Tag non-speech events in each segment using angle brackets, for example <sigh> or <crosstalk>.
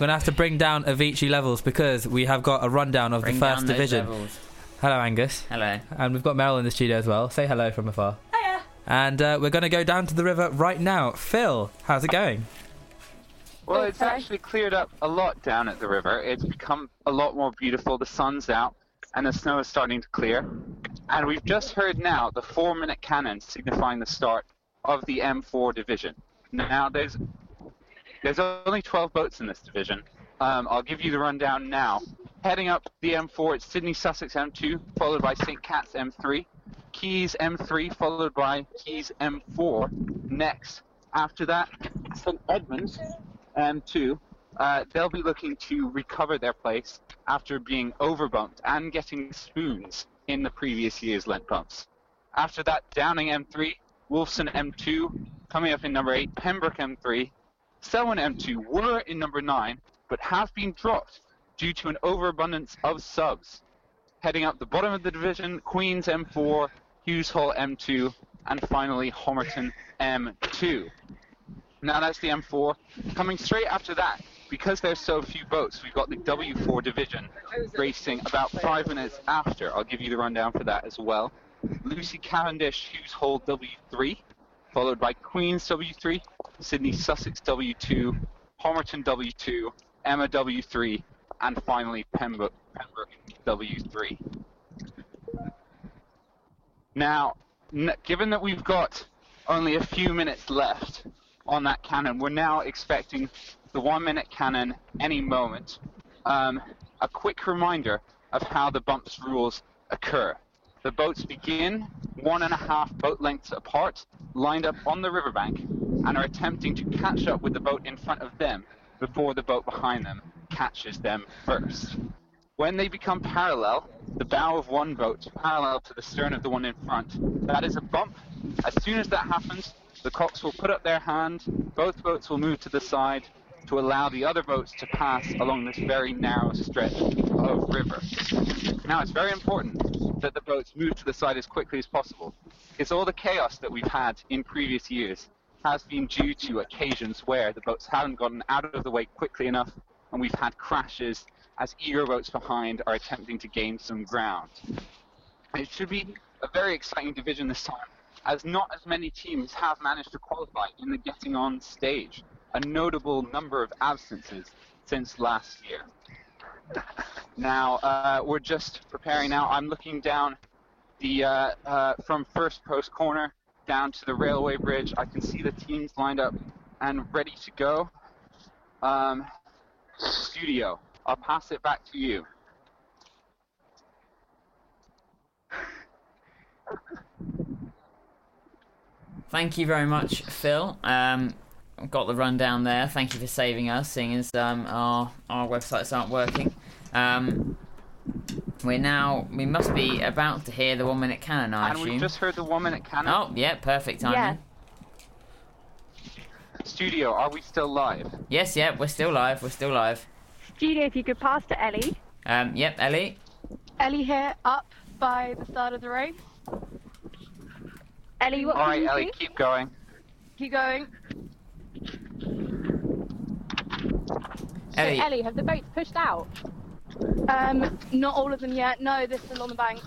We're gonna have to bring down Avicii levels because we have got a rundown of Bring the first down division. levels. Hello, Angus, Hello. and we've got Meryl in the studio as well. Say hello from afar. Hiya. And uh, we're gonna go down to the river right now. Phil, how's it going? Well, it's sorry. actually cleared up a lot down at the river. It's become a lot more beautiful. The sun's out, and the snow is starting to clear. And we've just heard now the four-minute cannon signifying the start of the M4 division. Now, there's there's only 12 boats in this division. Um, I'll give you the rundown now. Heading up the M4, it's Sidney Sussex M2, followed by St. Cat's M3, Caius M3, followed by Caius M4. Next, after that, St. Edmunds M2. Uh, they'll be looking to recover their place after being overbumped and getting spoons in the previous year's Lent bumps. After that, Downing M3, Wolfson M2, coming up in number 8, Pembroke M3, Selwyn M2 were in number 9, but have been dropped due to an overabundance of subs. Heading up the bottom of the division, Queens M4, Hughes Hall M2, and finally Homerton M2. Now that's the M4. Coming straight after that, because there's so few boats, we've got the W4 division racing about five minutes after. I'll give you the rundown for that as well. Lucy Cavendish, Hughes Hall W3, followed by Queens W3, Sidney Sussex W2, Homerton W2, Emma W3, and finally Pembroke, Pembroke W3. Now, given that we've got only a few minutes left on that cannon, we're now expecting the one minute cannon any moment. Um, a quick reminder of how the bumps rules occur. The boats begin one and a half boat lengths apart, lined up on the riverbank, and are attempting to catch up with the boat in front of them before the boat behind them catches them first. When they become parallel, the bow of one boat parallel to the stern of the one in front, that is a bump. As soon as that happens, the cocks will put up their hand, both boats will move to the side to allow the other boats to pass along this very narrow stretch of river. Now, it's very important that the boats move to the side as quickly as possible, It's all the chaos that we've had in previous years has been due to occasions where the boats haven't gotten out of the way quickly enough, and we've had crashes as eager boats behind are attempting to gain some ground. It should be a very exciting division this time, as not as many teams have managed to qualify in the getting on stage, a notable number of absences since last year. Now, uh, we're just preparing now. I'm looking down the uh, uh, from first post corner down to the railway bridge. I can see the teams lined up and ready to go. Um, studio, I'll pass it back to you. Thank you very much, Phil. Um, got the rundown there. Thank you for saving us, seeing as um, our our websites aren't working. Um, we're now we must be about to hear the one minute cannon, I and assume. we've just heard the one minute cannon. Oh, yeah, perfect timing. Yeah. Studio, are we still live? Yes, yeah, we're still live. We're still live. Studio, if you could pass to Ellie. Um, yep, Ellie. Ellie here, up by the start of the race. Ellie, what All can right, you Ellie, see? keep going. Keep going. Ellie. So, Ellie, have the boats pushed out? Um, not all of them yet. No, they're still on the bank.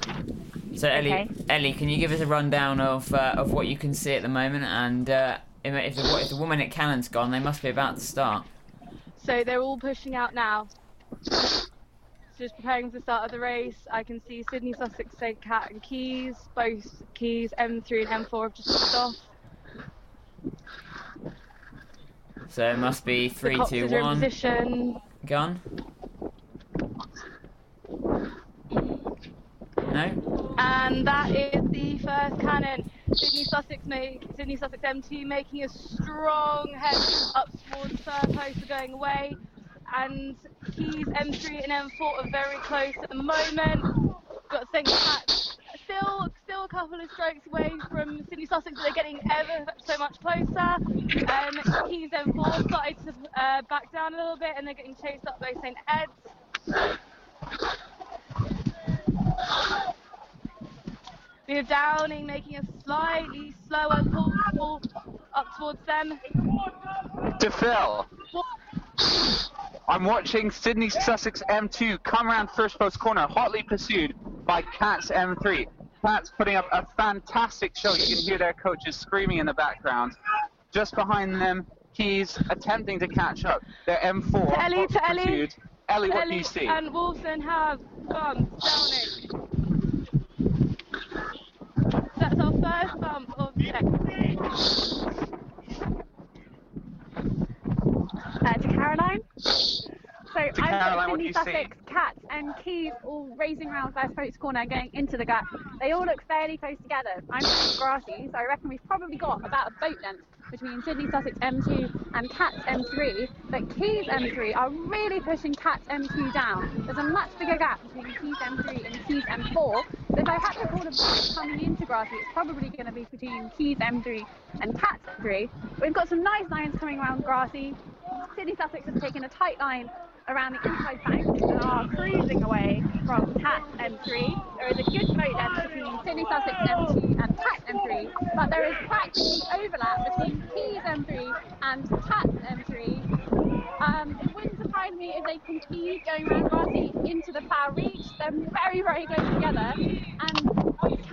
So Ellie, Okay. Ellie, can you give us a rundown of uh, of what you can see at the moment? And uh, if, if the if the one minute cannon's gone, they must be about to start. So they're all pushing out now. Just preparing for the start of the race. I can see Sidney, Sussex, St. Cat, and Caius. Both Caius M3 and M4 have just stopped off. So it must be The three, two, Coxes are in one, position. gone. No. And that is the first cannon. Sidney Sussex make Sidney Sussex M2 making a strong head up towards third post going away. And Caius M3 and M4 are very close at the moment. Got St. Pat still still a couple of strokes away from Sidney Sussex, but they're getting ever so much closer. Um, Caius M4 started to uh, back down a little bit and they're getting chased up by St. Ed's. We have Downing making a slightly slower pull, up towards them. To Phil. I'm watching Sidney Sussex M2 come around first post corner, hotly pursued by Cats M3. Cats putting up a fantastic show. You can hear their coaches screaming in the background. Just behind them, he's attempting to catch up. They're M4. To Ellie, to Ellie. pursued. Ellie, what do you see? and Wolfson have bumps downing. That's bump of uh, to Caroline. So I've Caroline, got what Sidney Sussex, Cats and Caius all racing around first post corner going into the gap. They all look fairly close together. I'm from grassy, so I reckon we've probably got about a boat length between Sidney Sussex M2 and Cats M3. But Caius M3 are really pushing Cats M2 down. There's a much bigger gap between Caius M3 and Caius M4. So if I had to call a boat coming into grassy, it's probably going to be between Caius M3 and Cats M3. We've got some nice lines coming around grassy. Sidney Sussex have taken a tight line around the inside bank and are cruising away from Pat M3. There is a good length between Sidney Sussex M2 and Pat M3, but there is practically overlap between Caius M3 and Pat M3. Um, it wouldn't surprise me if they continue going around Grassy into the far reach. They're very, very close together. And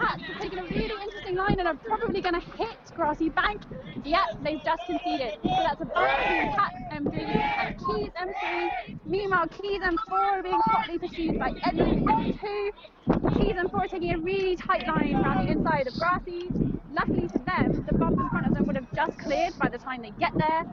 Cats have taken a really interesting line and are probably going to hit Grassy Bank. Yep, they've just conceded. So that's a Cats M3 and Caius M3. Meanwhile, Caius M4 are being hotly pursued by Edmund M2. Caius M4 are taking a really tight line around the inside of Grassy. Luckily for them, the bump in front of them would have just cleared by the time they get there.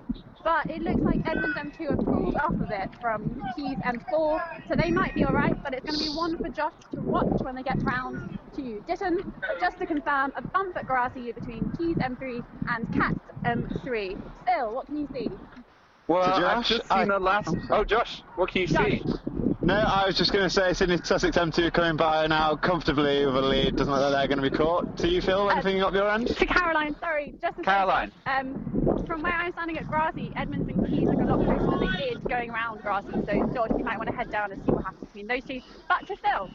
But it looks like Edmonds M2 have pulled off of it from Caius M4, so they might be alright, but it's going to be one for Josh to watch when they get round to Ditton. Just to confirm, a bump at Grassy between Caius M3 and Cats M3. Phil, what can you see? Well, So I've just seen I- the last. Oh, Josh, what can you Josh. see? No, I was just going to say Sidney Sussex M2 coming by now comfortably with a lead. Doesn't look like they're going to be caught. Do you, Phil, anything up your end? To Caroline, sorry, just to say, Caroline. um, from where I'm standing at Grassy, Edmonds and Caius look a lot closer than they did going round Grassy, so George, you might want to head down and see what happens between those two. But to Phil,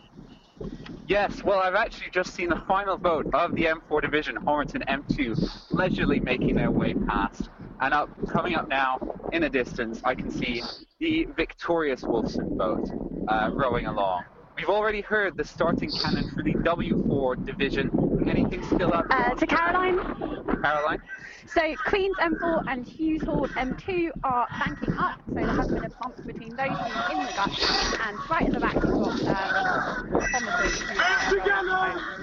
Yes, well, I've actually just seen the final boat of the M4 division, Homerton M2, leisurely making their way past. And up, coming up now, in the distance, I can see the victorious Wolfson boat uh, rowing along. We've already heard the starting cannon for the W4 division. Anything still up? uh, to Caroline, Caroline? So Queens M4 and Hughes Hall M2 are banking up, so there has been a bump between those two in the gut, and right at the back we've got um, Thomas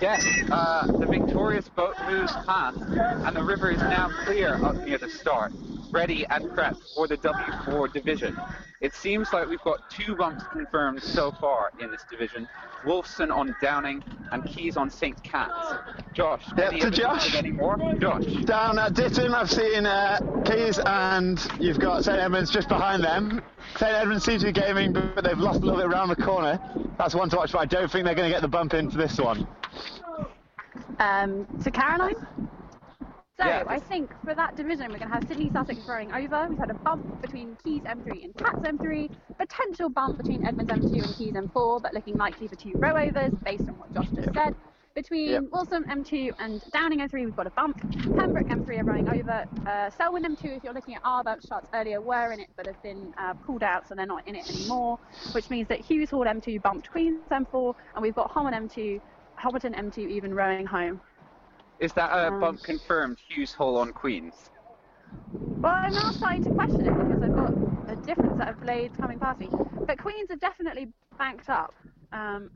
Yes, uh, the victorious boat moves past, and the river is now clear up near the start, ready and prepped for the W4 division. It seems like we've got two bumps confirmed so far in this division. Wolfson on Downing and Caius on St. Cat's. Josh, Yep, any to evidence Josh. of any more? Josh. Down at Ditton, I've seen uh, Caius and you've got St Edmunds just behind them. St Edmunds seems to be gaming, but they've lost a little bit around the corner. That's one to watch, but I don't think they're going to get the bump into this one. Um, to Caroline. So Yeah. I think for that division we're going to have Sidney Sussex rowing over. We've had a bump between Caius M3 and Cats M3, potential bump between Edmonds M2 and Caius M4, but looking likely for two row overs based on what Josh just said. Between Yep. Wilson M2 and Downing M3, we've got a bump. Pembroke M3 are rowing over. Uh, Selwyn M2, if you're looking at our bump shots earlier, were in it but have been uh, pulled out, so they're not in it anymore. Which means that Hughes Hall M2 bumped Queens M4, and we've got Homerton M2, Homerton M2 even rowing home. Is that a Um, bump confirmed Hughes Hall on Queens? Well, I'm now starting to question it because I've got a different set of blades coming past me. But Queens are definitely banked up. Um,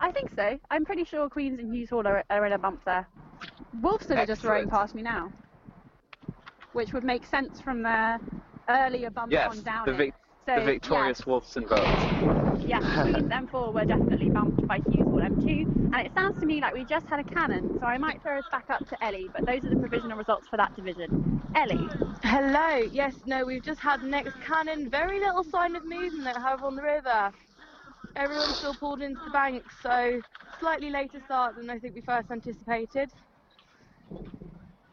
I think so. I'm pretty sure Queens and Hughes Hall are, are in a bump there. Wolfson are just rowing past me now, which would make sense from their earlier bump Yes, on down. the, so, the victorious Wolfson boat. Yes, yes, Queens M4 were definitely bumped by Hughes Hall M2, and it sounds to me like we just had a cannon, so I might throw us back up to Ellie, but those are the provisional results for that division. Ellie. Hello. Yes, no, we've just had the next cannon. Very little sign of movement, however, on the river. Everyone's still pulled into the bank, so slightly later start than I think we first anticipated.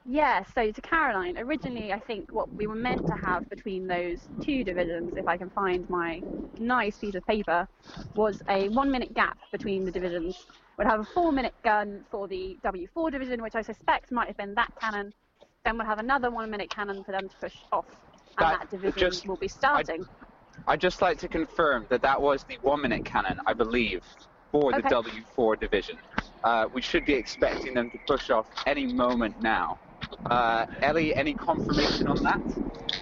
Yeah, so to Caroline, originally I think what we were meant to have between those two divisions, if I can find my nice piece of paper, was a one minute gap between the divisions. We'd have a four minute gun for the W4 division, which I suspect might have been that cannon, then we'll have another one minute cannon for them to push off, and That- that, division just- will be starting. I'd just like to confirm that that was the one minute cannon, I believe, for the Okay. W4 division. Uh, we should be expecting them to push off any moment now. Uh, Ellie, any confirmation on that?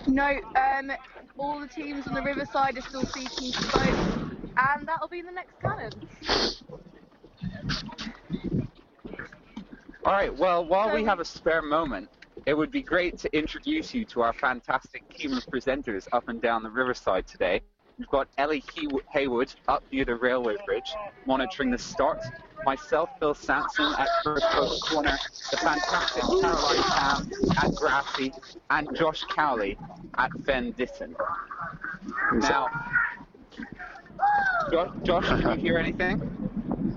No, um, all the teams on the riverside are still seeking to vote, and that'll be the next cannon. All right, well, while we have a spare moment, it would be great to introduce you to our fantastic team of presenters up and down the riverside today. We've got Ellie Hay- Haywood up near the railway bridge, monitoring the start. Myself, Phil Sanson at First Post Corner, the fantastic Caroline Cam at Grassy, and Josh Cowley at Fen Ditton. Now, Jo- Josh, can you hear anything?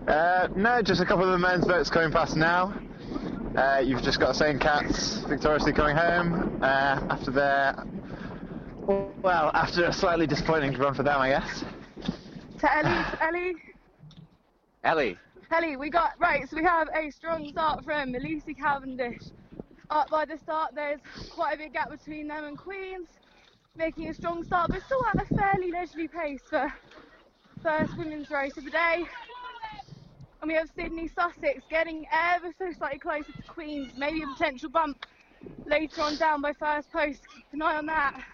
Uh, no, just a couple of the men's boats coming past now. Uh, you've just got St. Cat's victoriously coming home uh, after their, well, after a slightly disappointing run for them, I guess. To Ellie, to <sighs> Ellie, Ellie, Ellie, we got right. So we have a strong start from Lucy Cavendish. Up by the start, there's quite a big gap between them and Queens, making a strong start, but still at a fairly leisurely pace for first women's race of the day. And we have Sidney Sussex getting ever so slightly closer to Queens, maybe a potential bump later on down by first post. Keep an eye on that.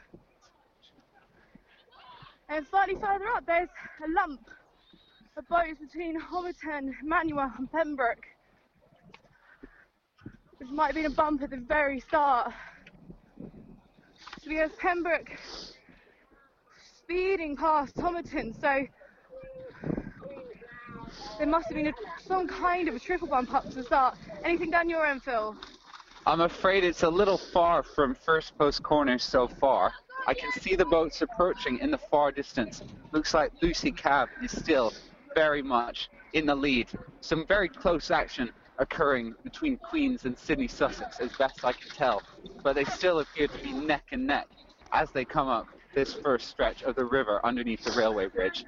And slightly further up, there's a lump of boats between Homerton, Manuel, and Pembroke, which might have been a bump at the very start. So we have Pembroke speeding past Homerton, so there must have been a, some kind of a triple bump up to the start. Anything down your end, Phil? I'm afraid it's a little far from first post corner so far. I can see the boats approaching in the far distance. Looks like Lucy Cav is still very much in the lead. Some very close action occurring between Queens and Sidney Sussex, as best I can tell. But they still appear to be neck and neck as they come up this first stretch of the river underneath the railway bridge.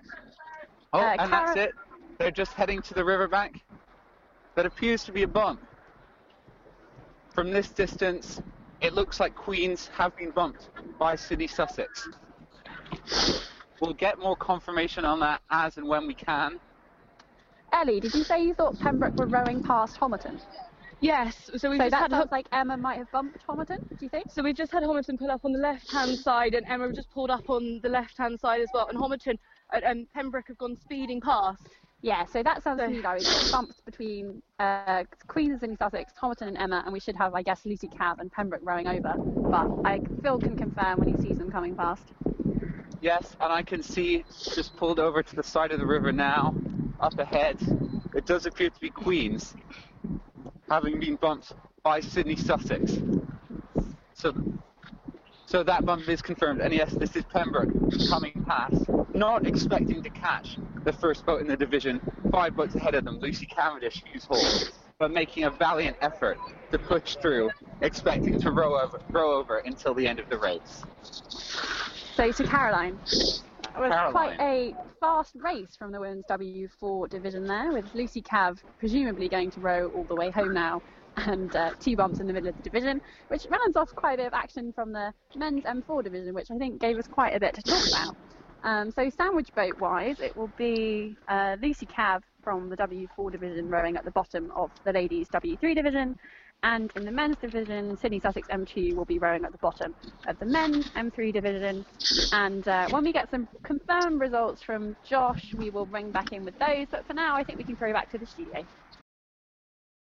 Oh, Uh, and that's it. They're just heading to the riverbank. That appears to be a bump. From this distance, it looks like Queens have been bumped by Sidney Sussex. We'll get more confirmation on that as and when we can. Ellie, did you say you thought Pembroke were rowing past Homerton? Yes. So we So just that had sounds like Emma might have bumped Homerton. Do you think? So we've just had Homerton pull up on the left-hand side, and Emma just pulled up on the left-hand side as well. And Homerton and, and Pembroke have gone speeding past. Yeah, so that sounds to So- me like we've between uh, Queens and Sidney Sussex, Homerton and Emma, and we should have, I guess, Lucy Cav and Pembroke rowing over. But I Phil can confirm when he sees them coming past. Yes, and I can see just pulled over to the side of the river now, up ahead. It does appear to be Queens, having been bumped by Sidney Sussex. So, so that bump is confirmed. And yes, this is Pembroke coming past, not expecting to catch the first boat in the division, five boats ahead of them, Lucy Cavendish, who's hold, but making a valiant effort to push through, expecting to row over, row over until the end of the race. So to Caroline. It was Caroline. quite a fast race from the women's W4 division there, with Lucy Cav presumably going to row all the way home now, and uh, two bumps in the middle of the division, which rounds off quite a bit of action from the men's M4 division, which I think gave us quite a bit to talk about. Um, so sandwich boat wise, it will be uh, Lucy Cav from the W4 division rowing at the bottom of the ladies W3 division, and in the men's division, Sidney Sussex M2 will be rowing at the bottom of the men's M3 division. And uh, when we get some confirmed results from Josh, we will bring back in with those. But for now, I think we can throw back to the studio.